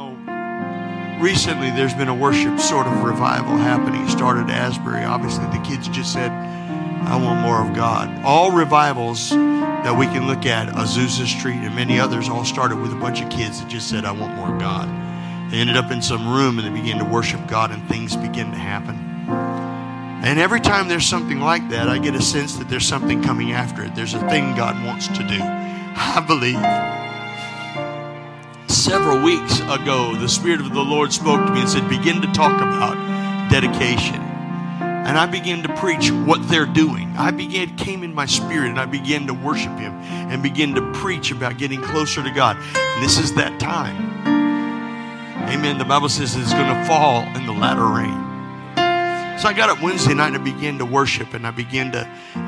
know, recently there's been a worship sort of revival happening. It started at Asbury. Obviously, the kids just said, I want more of God. All revivals that we can look at, Azusa Street and many others, all started with a bunch of kids that just said, I want more of God. They ended up in some room and they began to worship God, and things began to happen. And every time there's something like that, I get a sense that there's something coming after it. There's a thing God wants to do. I believe several weeks ago, the Spirit of the Lord spoke to me and said, Begin to talk about dedication. And I began to preach what they're doing. I began, came in my spirit, and I began to worship Him and begin to preach about getting closer to God. And this is that time. Amen. The Bible says it's going to fall in the latter rain. So I got up Wednesday night and I began to worship and I began to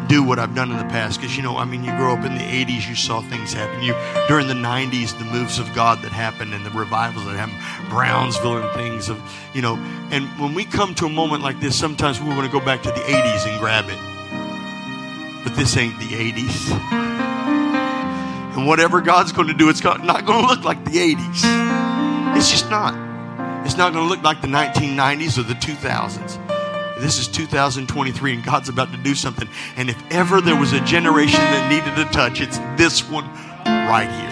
do what I've done in the past. Because, you know, I mean, you grow up in the 80s, you saw things happen. You During the 90s, the moves of God that happened and the revivals that happened, Brownsville and things of, you know. And when we come to a moment like this, sometimes we want to go back to the 80s and grab it. But this ain't the 80s. And whatever God's going to do, it's not going to look like the 80s. It's just not. It's not going to look like the 1990s or the 2000s. This is 2023 and God's about to do something. And if ever there was a generation that needed a touch, it's this one right here.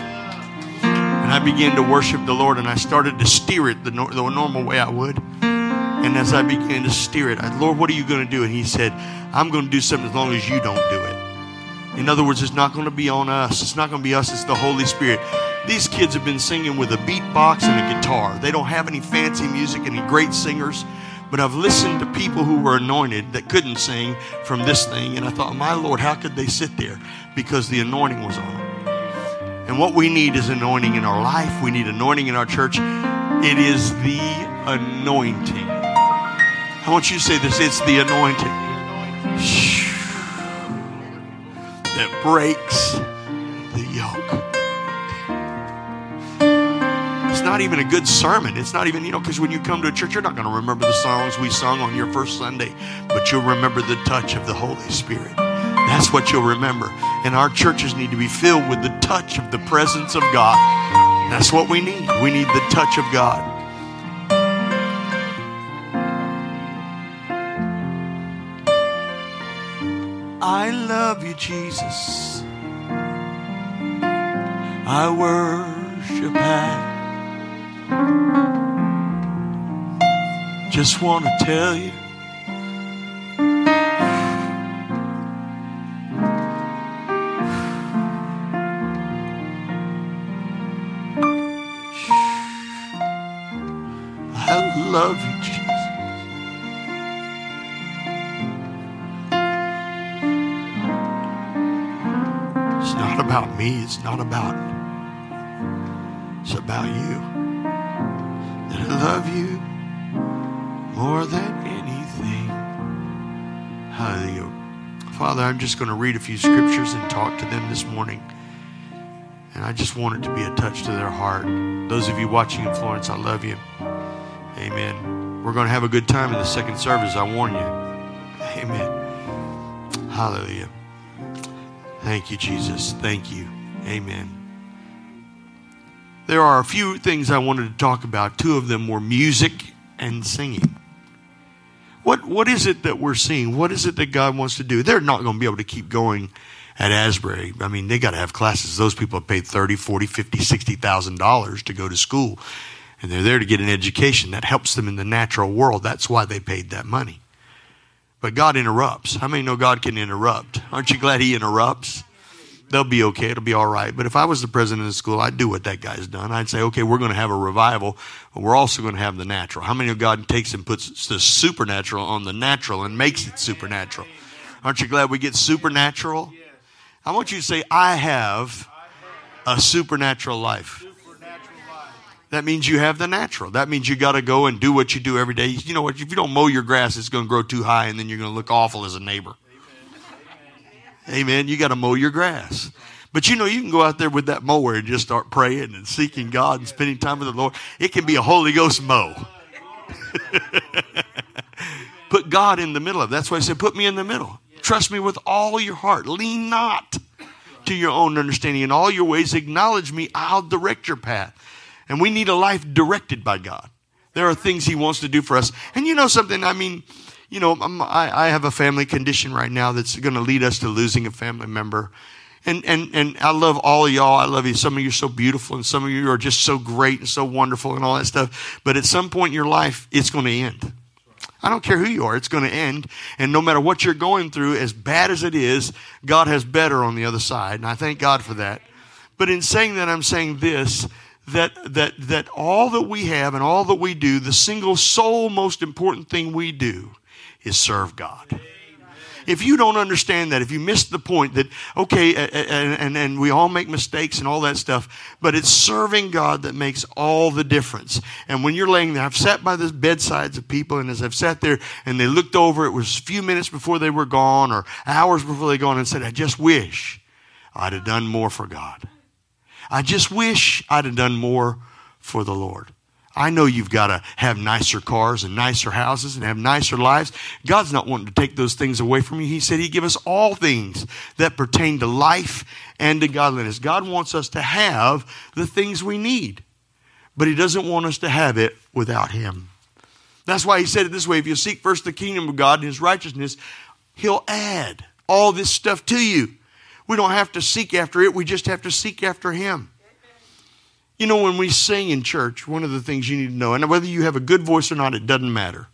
And I began to worship the Lord and I started to steer it the, the normal way I would. And as I began to steer it, I, Lord, what are you going to do? And He said, I'm going to do something as long as you don't do it. In other words, it's not going to be on us. It's not going to be us. It's the Holy Spirit. These kids have been singing with a beatbox and a guitar. They don't have any fancy music, any great singers. But I've listened to people who were anointed that couldn't sing from this thing, and I thought, my Lord, how could they sit there? Because the anointing was on them. And what we need is anointing in our life. We need anointing in our church. It is the anointing. I want you to say this it's the anointing that breaks not even a good sermon. It's not even, you know, because when you come to a church, you're not going to remember the songs we sung on your first Sunday, but you'll remember the touch of the Holy Spirit. That's what you'll remember. And our churches need to be filled with the touch of the presence of God. That's what we need. We need the touch of God. I love you, Jesus. I worship at just want to tell you. I love you, Jesus. It's not about me, it's not about it's about you And I love you Father, I'm just going to read a few scriptures and talk to them this morning. And I just want it to be a touch to their heart. Those of you watching in Florence, I love you. Amen. We're going to have a good time in the second service, I warn you. Amen. Hallelujah. Thank you, Jesus. Thank you. Amen there are a few things I wanted to talk about. Two of them were music and singing. What, what is it that we're seeing? What is it that God wants to do? They're not going to be able to keep going at Asbury. I mean, they got to have classes. Those people have paid 30, 40, 50, 60,000 dollars to go to school. And they're there to get an education that helps them in the natural world. That's why they paid that money. But God interrupts. How many know God can interrupt? Aren't you glad He interrupts? They'll be okay. It'll be all right. But if I was the president of the school, I'd do what that guy's done. I'd say, okay, we're going to have a revival, but we're also going to have the natural. How many of God takes and puts the supernatural on the natural and makes it supernatural? Aren't you glad we get supernatural? I want you to say, I have a supernatural life. That means you have the natural. That means you got to go and do what you do every day. You know what? If you don't mow your grass, it's going to grow too high and then you're going to look awful as a neighbor. Amen. You got to mow your grass. But you know, you can go out there with that mower and just start praying and seeking God and spending time with the Lord. It can be a Holy Ghost mow. put God in the middle of it. That's why I said, put me in the middle. Trust me with all your heart. Lean not to your own understanding. In all your ways, acknowledge me. I'll direct your path. And we need a life directed by God. There are things He wants to do for us. And you know something? I mean, you know, I, I have a family condition right now that's going to lead us to losing a family member. And, and, and I love all of y'all. I love you. Some of you are so beautiful and some of you are just so great and so wonderful and all that stuff. But at some point in your life, it's going to end. I don't care who you are, it's going to end. And no matter what you're going through, as bad as it is, God has better on the other side. And I thank God for that. But in saying that, I'm saying this that, that, that all that we have and all that we do, the single sole most important thing we do is serve God. If you don't understand that, if you miss the point that, okay, and, and, and we all make mistakes and all that stuff, but it's serving God that makes all the difference. And when you're laying there, I've sat by the bedsides of people, and as I've sat there and they looked over, it was a few minutes before they were gone or hours before they gone and said, I just wish I'd have done more for God. I just wish I'd have done more for the Lord. I know you've got to have nicer cars and nicer houses and have nicer lives. God's not wanting to take those things away from you. He said He'd give us all things that pertain to life and to godliness. God wants us to have the things we need, but He doesn't want us to have it without Him. That's why He said it this way if you seek first the kingdom of God and His righteousness, He'll add all this stuff to you. We don't have to seek after it, we just have to seek after Him. You know, when we sing in church, one of the things you need to know, and whether you have a good voice or not, it doesn't matter.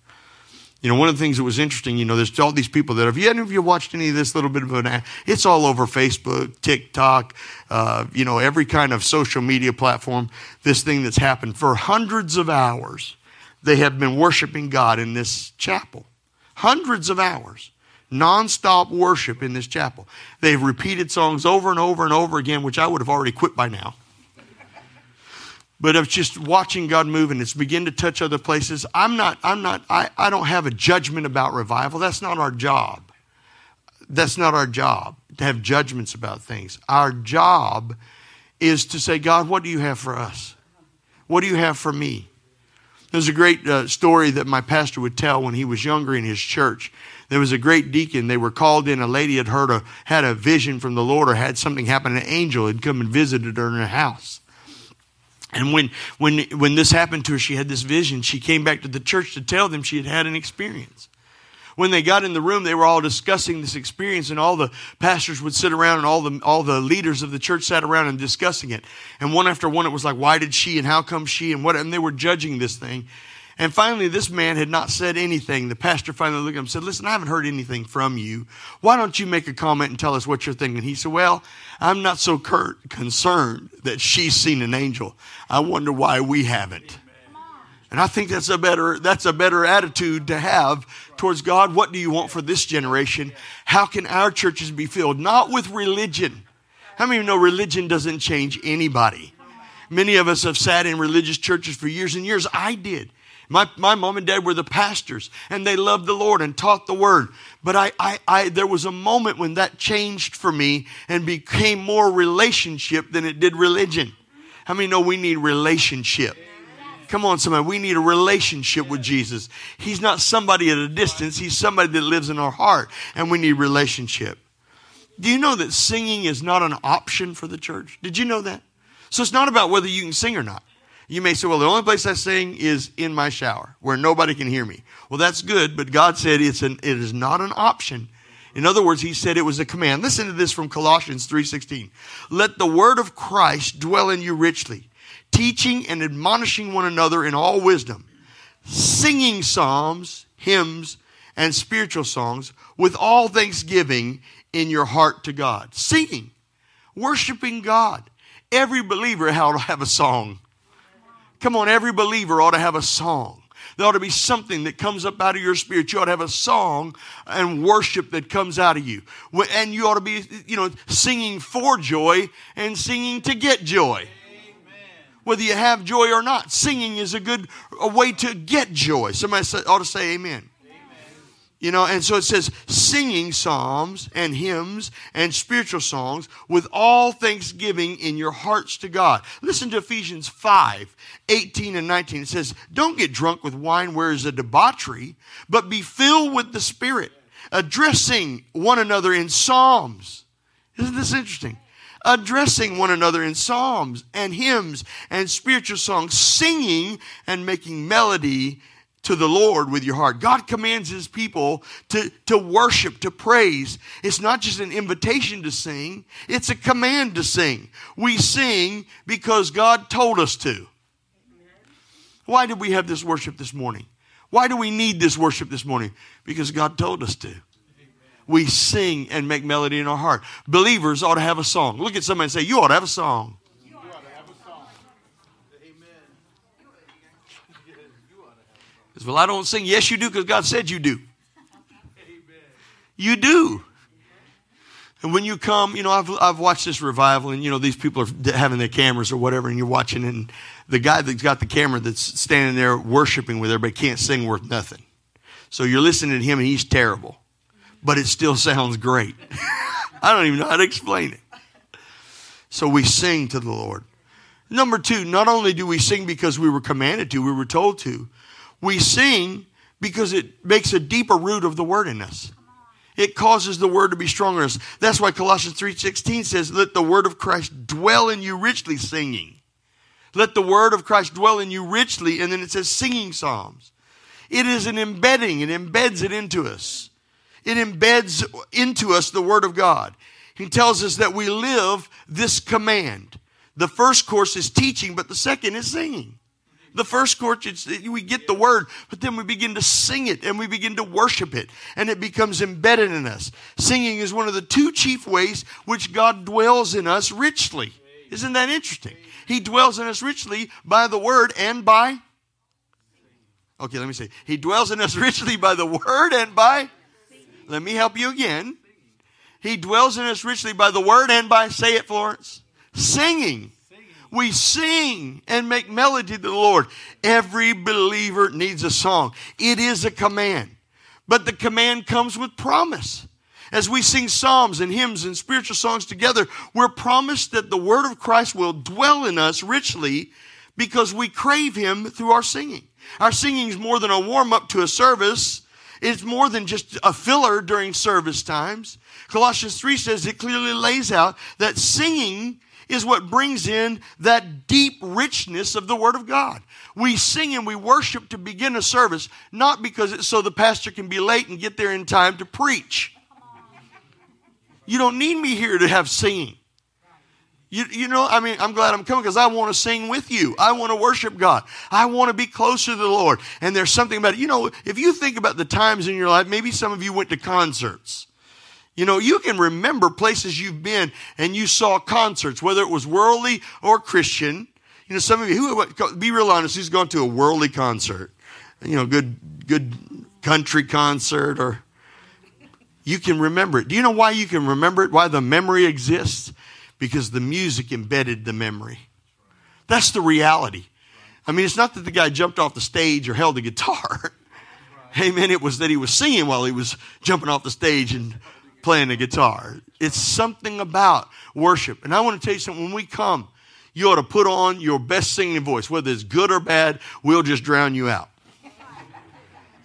You know, one of the things that was interesting, you know, there's all these people that have you of you watched any of this little bit of an ad, it's all over Facebook, TikTok, uh, you know, every kind of social media platform, this thing that's happened for hundreds of hours. They have been worshiping God in this chapel. Hundreds of hours. Nonstop worship in this chapel. They've repeated songs over and over and over again, which I would have already quit by now but of just watching God move and it's begin to touch other places. I'm not, I'm not, I, I don't have a judgment about revival. That's not our job. That's not our job to have judgments about things. Our job is to say, God, what do you have for us? What do you have for me? There's a great uh, story that my pastor would tell when he was younger in his church. There was a great deacon. They were called in. A lady had heard a, had a vision from the Lord or had something happen. An angel had come and visited her in her house. And when, when, when this happened to her, she had this vision. She came back to the church to tell them she had had an experience. When they got in the room, they were all discussing this experience, and all the pastors would sit around, and all the, all the leaders of the church sat around and discussing it. And one after one, it was like, why did she, and how come she, and what, and they were judging this thing. And finally, this man had not said anything. The pastor finally looked at him and said, Listen, I haven't heard anything from you. Why don't you make a comment and tell us what you're thinking? He said, Well, I'm not so curt, concerned that she's seen an angel. I wonder why we haven't. And I think that's a better that's a better attitude to have towards God. What do you want for this generation? How can our churches be filled? Not with religion. How many of you know religion doesn't change anybody? Many of us have sat in religious churches for years and years. I did. My, my mom and dad were the pastors and they loved the Lord and taught the word. But I, I, I, there was a moment when that changed for me and became more relationship than it did religion. How many know we need relationship? Come on, somebody. We need a relationship with Jesus. He's not somebody at a distance. He's somebody that lives in our heart and we need relationship. Do you know that singing is not an option for the church? Did you know that? So it's not about whether you can sing or not. You may say, well, the only place I sing is in my shower where nobody can hear me. Well, that's good, but God said it's an, it is not an option. In other words, he said it was a command. Listen to this from Colossians 3:16. Let the word of Christ dwell in you richly, teaching and admonishing one another in all wisdom, singing psalms, hymns, and spiritual songs with all thanksgiving in your heart to God. Singing, worshiping God. Every believer ought to have a song. Come on, every believer ought to have a song. There ought to be something that comes up out of your spirit. You ought to have a song and worship that comes out of you. And you ought to be, you know, singing for joy and singing to get joy. Whether you have joy or not, singing is a good a way to get joy. Somebody ought to say amen. You know, and so it says singing psalms and hymns and spiritual songs with all thanksgiving in your hearts to God. Listen to Ephesians 5 18 and 19. It says, Don't get drunk with wine where is a debauchery, but be filled with the Spirit, addressing one another in psalms. Isn't this interesting? addressing one another in psalms and hymns and spiritual songs, singing and making melody to the Lord with your heart. God commands his people to, to worship, to praise. It's not just an invitation to sing, it's a command to sing. We sing because God told us to. Why did we have this worship this morning? Why do we need this worship this morning? Because God told us to. We sing and make melody in our heart. Believers ought to have a song. Look at somebody and say, You ought to have a song. Well, I don't sing. Yes, you do because God said you do. You do. And when you come, you know, I've, I've watched this revival, and, you know, these people are having their cameras or whatever, and you're watching, and the guy that's got the camera that's standing there worshiping with everybody can't sing worth nothing. So you're listening to him, and he's terrible, but it still sounds great. I don't even know how to explain it. So we sing to the Lord. Number two, not only do we sing because we were commanded to, we were told to, we sing because it makes a deeper root of the word in us. It causes the word to be stronger in us. That's why Colossians 3:16 says, "Let the word of Christ dwell in you richly singing." Let the word of Christ dwell in you richly and then it says singing psalms. It is an embedding, it embeds it into us. It embeds into us the word of God. He tells us that we live this command. The first course is teaching, but the second is singing. The first course, we get the word, but then we begin to sing it and we begin to worship it, and it becomes embedded in us. Singing is one of the two chief ways which God dwells in us richly. Isn't that interesting? He dwells in us richly by the word and by. Okay, let me say. He dwells in us richly by the word and by. Let me help you again. He dwells in us richly by the word and by, say it, Florence, singing we sing and make melody to the Lord. Every believer needs a song. It is a command, but the command comes with promise. As we sing psalms and hymns and spiritual songs together, we're promised that the word of Christ will dwell in us richly because we crave him through our singing. Our singing is more than a warm up to a service. It's more than just a filler during service times. Colossians 3 says it clearly lays out that singing is what brings in that deep richness of the Word of God. We sing and we worship to begin a service, not because it's so the pastor can be late and get there in time to preach. You don't need me here to have singing. You, you know, I mean, I'm glad I'm coming because I want to sing with you. I want to worship God. I want to be closer to the Lord. And there's something about it. You know, if you think about the times in your life, maybe some of you went to concerts. You know, you can remember places you've been and you saw concerts, whether it was worldly or Christian. You know, some of you, who, be real honest, who's gone to a worldly concert? You know, good, good country concert or you can remember it. Do you know why you can remember it? Why the memory exists? Because the music embedded the memory. That's the reality. I mean, it's not that the guy jumped off the stage or held a guitar. Amen. It was that he was singing while he was jumping off the stage and playing the guitar. It's something about worship. And I want to tell you something. When we come, you ought to put on your best singing voice. Whether it's good or bad, we'll just drown you out.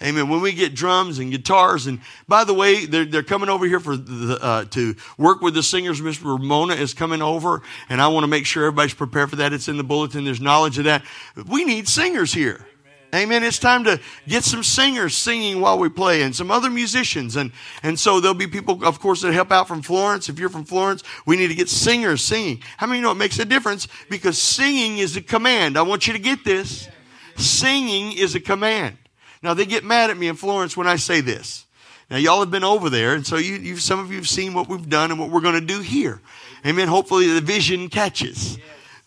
Amen. When we get drums and guitars, and by the way, they're, they're coming over here for the, uh, to work with the singers. Miss Ramona is coming over, and I want to make sure everybody's prepared for that. It's in the bulletin. There's knowledge of that. We need singers here. Amen. It's time to get some singers singing while we play and some other musicians. And, and so there'll be people, of course, that help out from Florence. If you're from Florence, we need to get singers singing. How many know it makes a difference? Because singing is a command. I want you to get this. Singing is a command. Now they get mad at me in Florence when I say this. Now y'all have been over there, and so you, you some of you have seen what we've done and what we're going to do here. Amen. Hopefully the vision catches.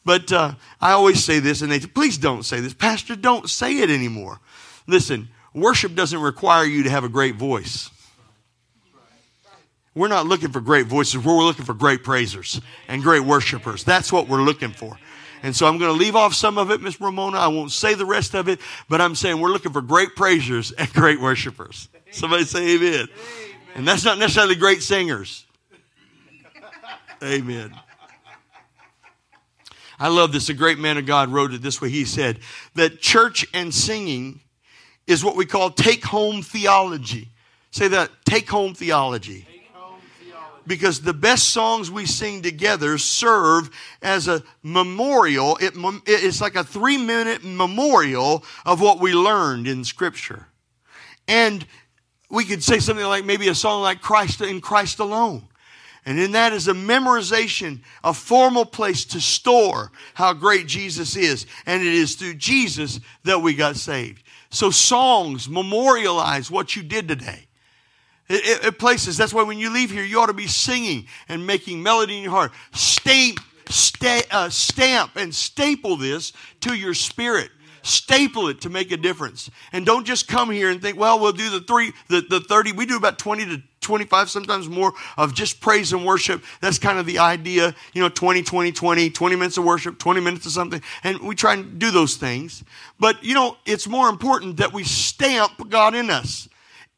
But uh, I always say this, and they say, please don't say this. Pastor, don't say it anymore. Listen, worship doesn't require you to have a great voice. We're not looking for great voices. We're looking for great praisers and great worshipers. That's what we're looking for. And so I'm going to leave off some of it, Miss Ramona. I won't say the rest of it, but I'm saying we're looking for great praisers and great worshipers. Somebody say amen. amen. And that's not necessarily great singers. Amen. I love this. A great man of God wrote it this way. He said that church and singing is what we call take home theology. Say that take home theology. because the best songs we sing together serve as a memorial. It, it's like a three minute memorial of what we learned in Scripture. And we could say something like maybe a song like Christ in Christ alone. And in that is a memorization, a formal place to store how great Jesus is. And it is through Jesus that we got saved. So songs memorialize what you did today. It, it, it, places, that's why when you leave here, you ought to be singing and making melody in your heart. Stamp, sta- uh, stamp and staple this to your spirit. Staple it to make a difference. And don't just come here and think, well, we'll do the three, the, the 30. We do about 20 to 25, sometimes more of just praise and worship. That's kind of the idea, you know, 20, 20, 20, 20 minutes of worship, 20 minutes of something. And we try and do those things. But, you know, it's more important that we stamp God in us.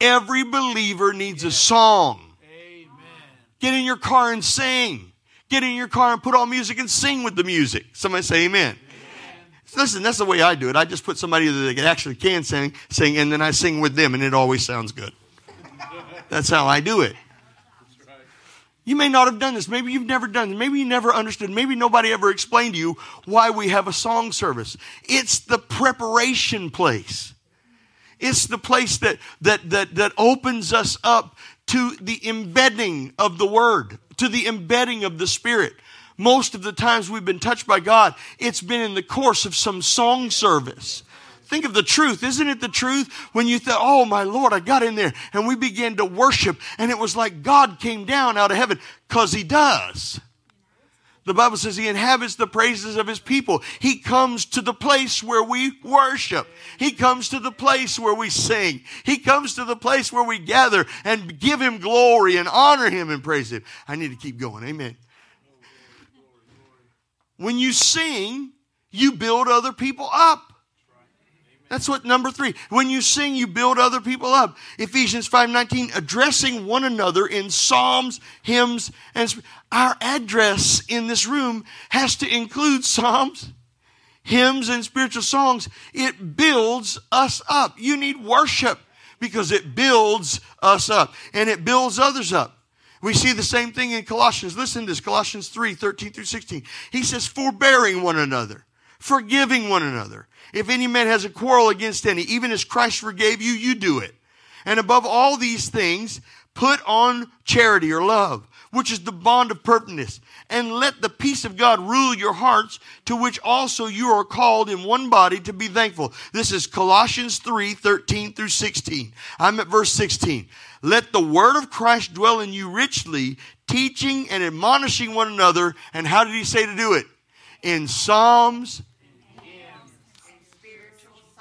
Every believer needs a song. Amen. Get in your car and sing. Get in your car and put on music and sing with the music. Somebody say amen. amen. Listen, that's the way I do it. I just put somebody that actually can sing, sing, and then I sing with them, and it always sounds good. That's how I do it. You may not have done this. Maybe you've never done this. Maybe you never understood. Maybe nobody ever explained to you why we have a song service. It's the preparation place. It's the place that, that, that, that opens us up to the embedding of the Word, to the embedding of the Spirit. Most of the times we've been touched by God, it's been in the course of some song service. Think of the truth. Isn't it the truth when you thought, oh my Lord, I got in there and we began to worship and it was like God came down out of heaven because he does. The Bible says he inhabits the praises of his people. He comes to the place where we worship. He comes to the place where we sing. He comes to the place where we gather and give him glory and honor him and praise him. I need to keep going. Amen. When you sing, you build other people up. That's what number three. When you sing, you build other people up. Ephesians 5:19, addressing one another in psalms, hymns, and our address in this room has to include psalms, hymns, and spiritual songs. It builds us up. You need worship because it builds us up and it builds others up. We see the same thing in Colossians. Listen to this Colossians 3 13 through 16. He says, forbearing one another, forgiving one another if any man has a quarrel against any, even as Christ forgave you, you do it. And above all these things, put on charity or love, which is the bond of perfectness. And let the peace of God rule your hearts, to which also you are called in one body to be thankful. This is Colossians 3 13 through 16. I'm at verse 16. Let the word of Christ dwell in you richly, teaching and admonishing one another. And how did he say to do it? In psalms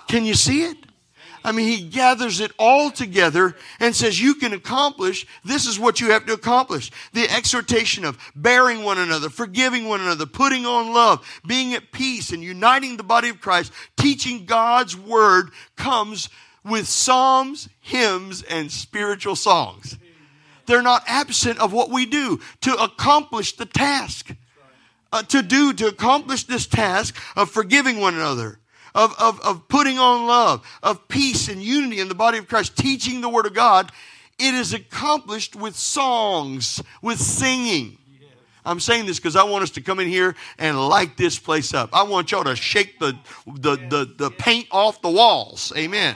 can you see it? I mean, he gathers it all together and says, You can accomplish, this is what you have to accomplish. The exhortation of bearing one another, forgiving one another, putting on love, being at peace, and uniting the body of Christ, teaching God's word comes with psalms, hymns, and spiritual songs. They're not absent of what we do to accomplish the task. Uh, to do, to accomplish this task of forgiving one another of, of, of putting on love, of peace and unity in the body of Christ, teaching the Word of God, it is accomplished with songs, with singing. I'm saying this because I want us to come in here and light this place up. I want y'all to shake the, the, the, the paint off the walls. Amen.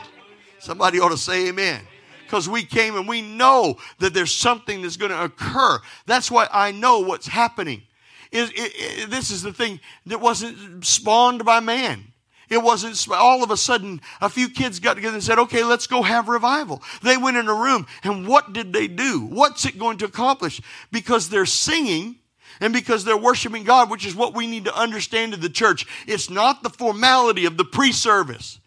Somebody ought to say amen because we came and we know that there's something that's going to occur. That's why I know what's happening. Is this is the thing that wasn't spawned by man. It wasn't all of a sudden a few kids got together and said, okay, let's go have revival. They went in a room and what did they do? What's it going to accomplish? Because they're singing and because they're worshiping God, which is what we need to understand in the church. It's not the formality of the pre-service.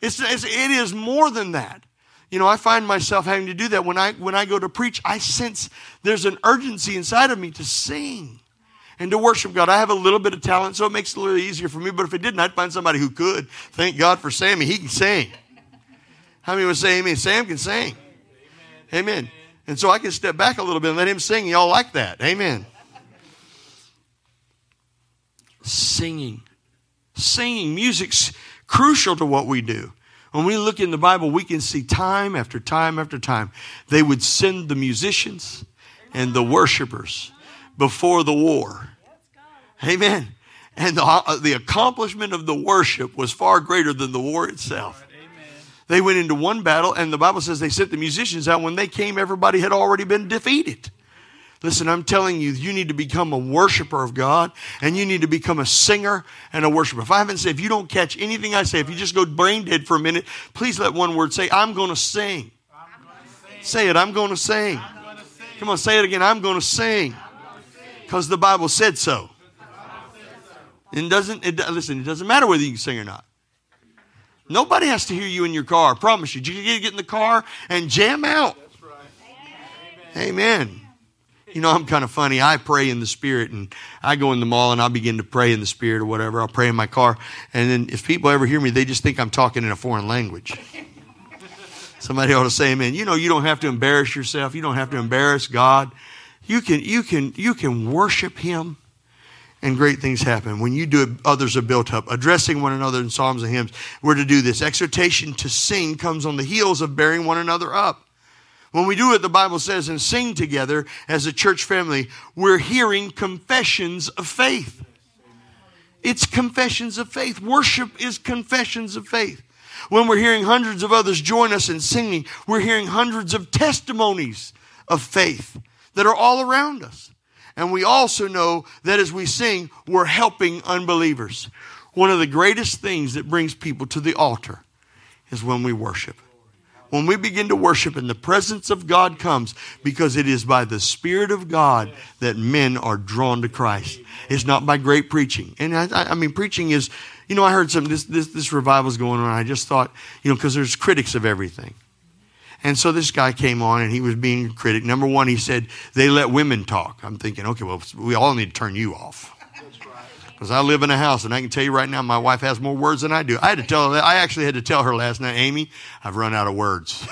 It's, it's, it is more than that. You know, I find myself having to do that when I when I go to preach. I sense there's an urgency inside of me to sing and to worship God. I have a little bit of talent, so it makes it a little easier for me. But if it didn't, I'd find somebody who could. Thank God for Sammy. He can sing. How many would say amen? Sam can sing. Amen. amen. And so I can step back a little bit and let him sing. Y'all like that. Amen. Singing. Singing. Music's crucial to what we do. When we look in the Bible, we can see time after time after time. They would send the musicians, and the worshipers before the war. Amen. And the, uh, the accomplishment of the worship was far greater than the war itself. They went into one battle, and the Bible says they sent the musicians out. When they came, everybody had already been defeated. Listen, I'm telling you, you need to become a worshiper of God and you need to become a singer and a worshiper. If I haven't said, if you don't catch anything I say, if you just go brain dead for a minute, please let one word say, I'm going to sing. Say it, I'm going to sing. Come on, say it again. I'm going to sing. Because the Bible said so. And doesn't it, listen, it doesn't matter whether you can sing or not. Nobody has to hear you in your car. I promise you. You can get in the car and jam out. Amen. You know, I'm kind of funny. I pray in the spirit and I go in the mall and I begin to pray in the spirit or whatever. I'll pray in my car. And then if people ever hear me, they just think I'm talking in a foreign language. Somebody ought to say amen. You know, you don't have to embarrass yourself. You don't have to embarrass God. You can, you can, you can worship Him and great things happen. When you do it, others are built up. Addressing one another in psalms and hymns. We're to do this. Exhortation to sing comes on the heels of bearing one another up. When we do what the Bible says and sing together as a church family, we're hearing confessions of faith. It's confessions of faith. Worship is confessions of faith. When we're hearing hundreds of others join us in singing, we're hearing hundreds of testimonies of faith that are all around us. And we also know that as we sing, we're helping unbelievers. One of the greatest things that brings people to the altar is when we worship when we begin to worship and the presence of God comes because it is by the Spirit of God that men are drawn to Christ. It's not by great preaching. And I, I mean, preaching is, you know, I heard some, this, this, this revival is going on. I just thought, you know, because there's critics of everything. And so this guy came on and he was being a critic. Number one, he said, they let women talk. I'm thinking, okay, well, we all need to turn you off. Because I live in a house, and I can tell you right now, my wife has more words than I do. I had to tell her, I actually had to tell her last night, Amy, I've run out of words.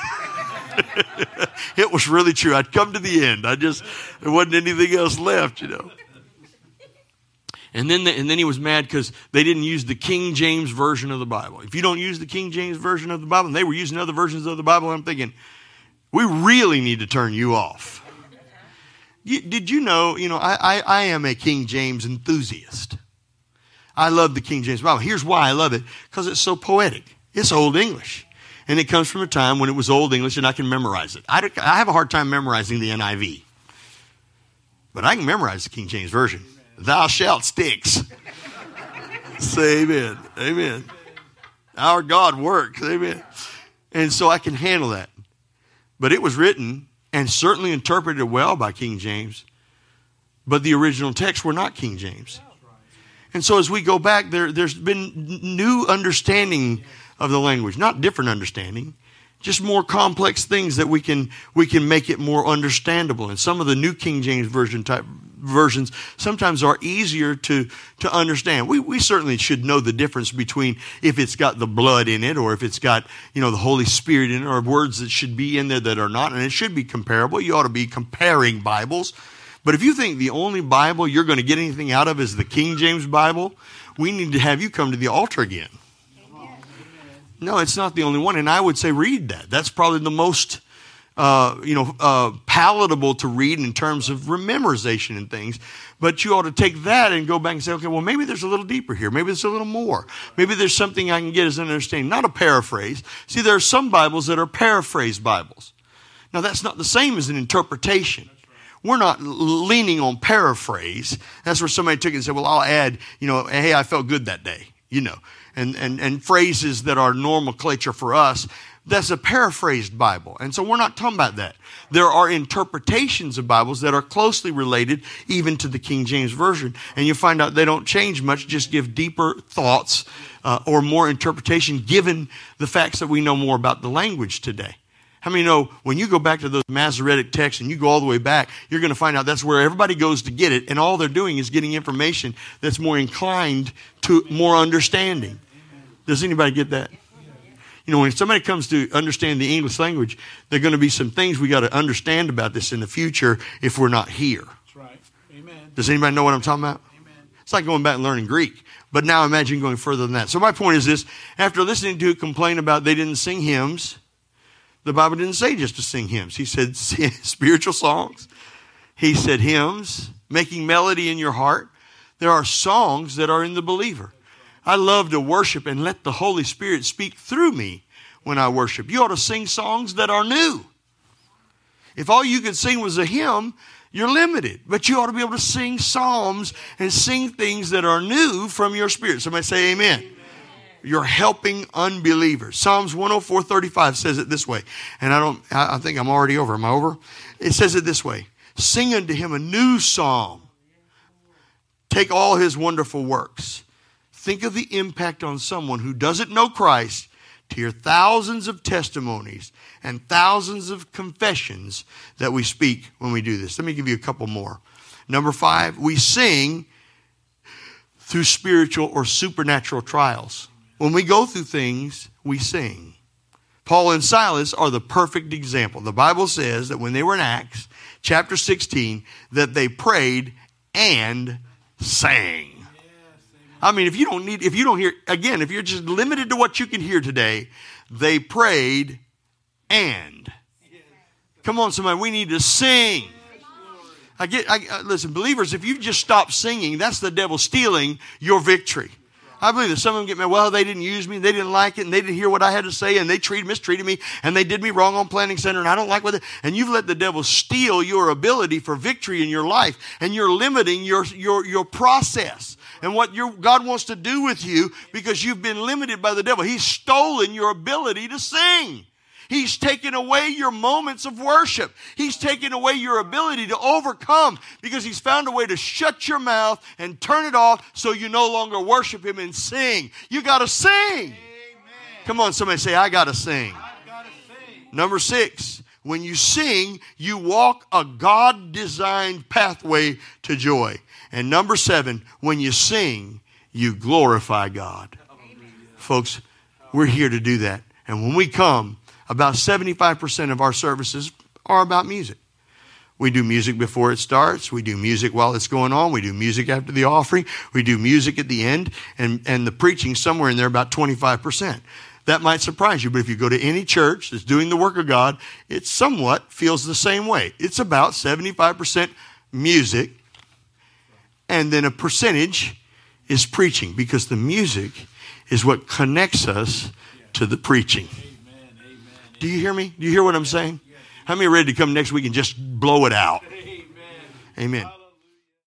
it was really true. I'd come to the end. I just, there wasn't anything else left, you know. And then, the, and then he was mad because they didn't use the King James version of the Bible. If you don't use the King James version of the Bible, and they were using other versions of the Bible, I'm thinking, we really need to turn you off. You, did you know, you know, I, I, I am a King James enthusiast. I love the King James Bible. Here's why I love it because it's so poetic. It's Old English. And it comes from a time when it was Old English and I can memorize it. I, I have a hard time memorizing the NIV, but I can memorize the King James Version. Thou shalt sticks. Say amen. Amen. Our God works. Amen. And so I can handle that. But it was written and certainly interpreted well by King James, but the original texts were not King James. And so as we go back, there, there's been new understanding of the language, not different understanding, just more complex things that we can, we can make it more understandable. And some of the new King James Version type versions sometimes are easier to, to understand. We, we certainly should know the difference between if it's got the blood in it or if it's got, you know, the Holy Spirit in it or words that should be in there that are not. And it should be comparable. You ought to be comparing Bibles but if you think the only Bible you're going to get anything out of is the King James Bible, we need to have you come to the altar again. No, it's not the only one. And I would say read that. That's probably the most, uh, you know, uh, palatable to read in terms of memorization and things. But you ought to take that and go back and say, okay, well, maybe there's a little deeper here. Maybe there's a little more. Maybe there's something I can get as an understanding, not a paraphrase. See, there are some Bibles that are paraphrase Bibles. Now, that's not the same as an interpretation we're not leaning on paraphrase. That's where somebody took it and said, well, I'll add, you know, hey, I felt good that day, you know, and, and, and phrases that are nomenclature for us. That's a paraphrased Bible. And so we're not talking about that. There are interpretations of Bibles that are closely related even to the King James Version. And you find out they don't change much, just give deeper thoughts uh, or more interpretation given the facts that we know more about the language today. How many know when you go back to those Masoretic texts and you go all the way back, you're going to find out that's where everybody goes to get it, and all they're doing is getting information that's more inclined to more understanding. Does anybody get that? You know, when somebody comes to understand the English language, there are going to be some things we got to understand about this in the future if we're not here. That's right. Amen. Does anybody know what I'm talking about? Amen. It's like going back and learning Greek. But now imagine going further than that. So my point is this after listening to it complain about they didn't sing hymns, the Bible didn't say just to sing hymns. He said spiritual songs. He said hymns, making melody in your heart. There are songs that are in the believer. I love to worship and let the Holy Spirit speak through me when I worship. You ought to sing songs that are new. If all you could sing was a hymn, you're limited. But you ought to be able to sing psalms and sing things that are new from your spirit. Somebody say amen. amen. You're helping unbelievers. Psalms 104 35 says it this way. And I don't, I think I'm already over. Am I over? It says it this way Sing unto him a new psalm. Take all his wonderful works. Think of the impact on someone who doesn't know Christ to hear thousands of testimonies and thousands of confessions that we speak when we do this. Let me give you a couple more. Number five, we sing through spiritual or supernatural trials. When we go through things, we sing. Paul and Silas are the perfect example. The Bible says that when they were in Acts chapter 16, that they prayed and sang. I mean, if you don't need, if you don't hear, again, if you're just limited to what you can hear today, they prayed and. Come on, somebody, we need to sing. I get, I, uh, listen, believers, if you just stop singing, that's the devil stealing your victory. I believe that some of them get mad. Well, they didn't use me, they didn't like it, and they didn't hear what I had to say, and they treated, mistreated me, and they did me wrong on planning center, and I don't like what. They, and you've let the devil steal your ability for victory in your life, and you're limiting your your your process and what your God wants to do with you because you've been limited by the devil. He's stolen your ability to sing. He's taken away your moments of worship. He's taken away your ability to overcome because he's found a way to shut your mouth and turn it off so you no longer worship him and sing. You got to sing. Amen. Come on, somebody say, I got to sing. sing. Number six, when you sing, you walk a God designed pathway to joy. And number seven, when you sing, you glorify God. Folks, we're here to do that. And when we come, about 75% of our services are about music. We do music before it starts. We do music while it's going on. We do music after the offering. We do music at the end. And, and the preaching somewhere in there about 25%. That might surprise you, but if you go to any church that's doing the work of God, it somewhat feels the same way. It's about 75% music, and then a percentage is preaching because the music is what connects us to the preaching. Do you hear me? Do you hear what I'm saying? How many are ready to come next week and just blow it out? Amen. Amen.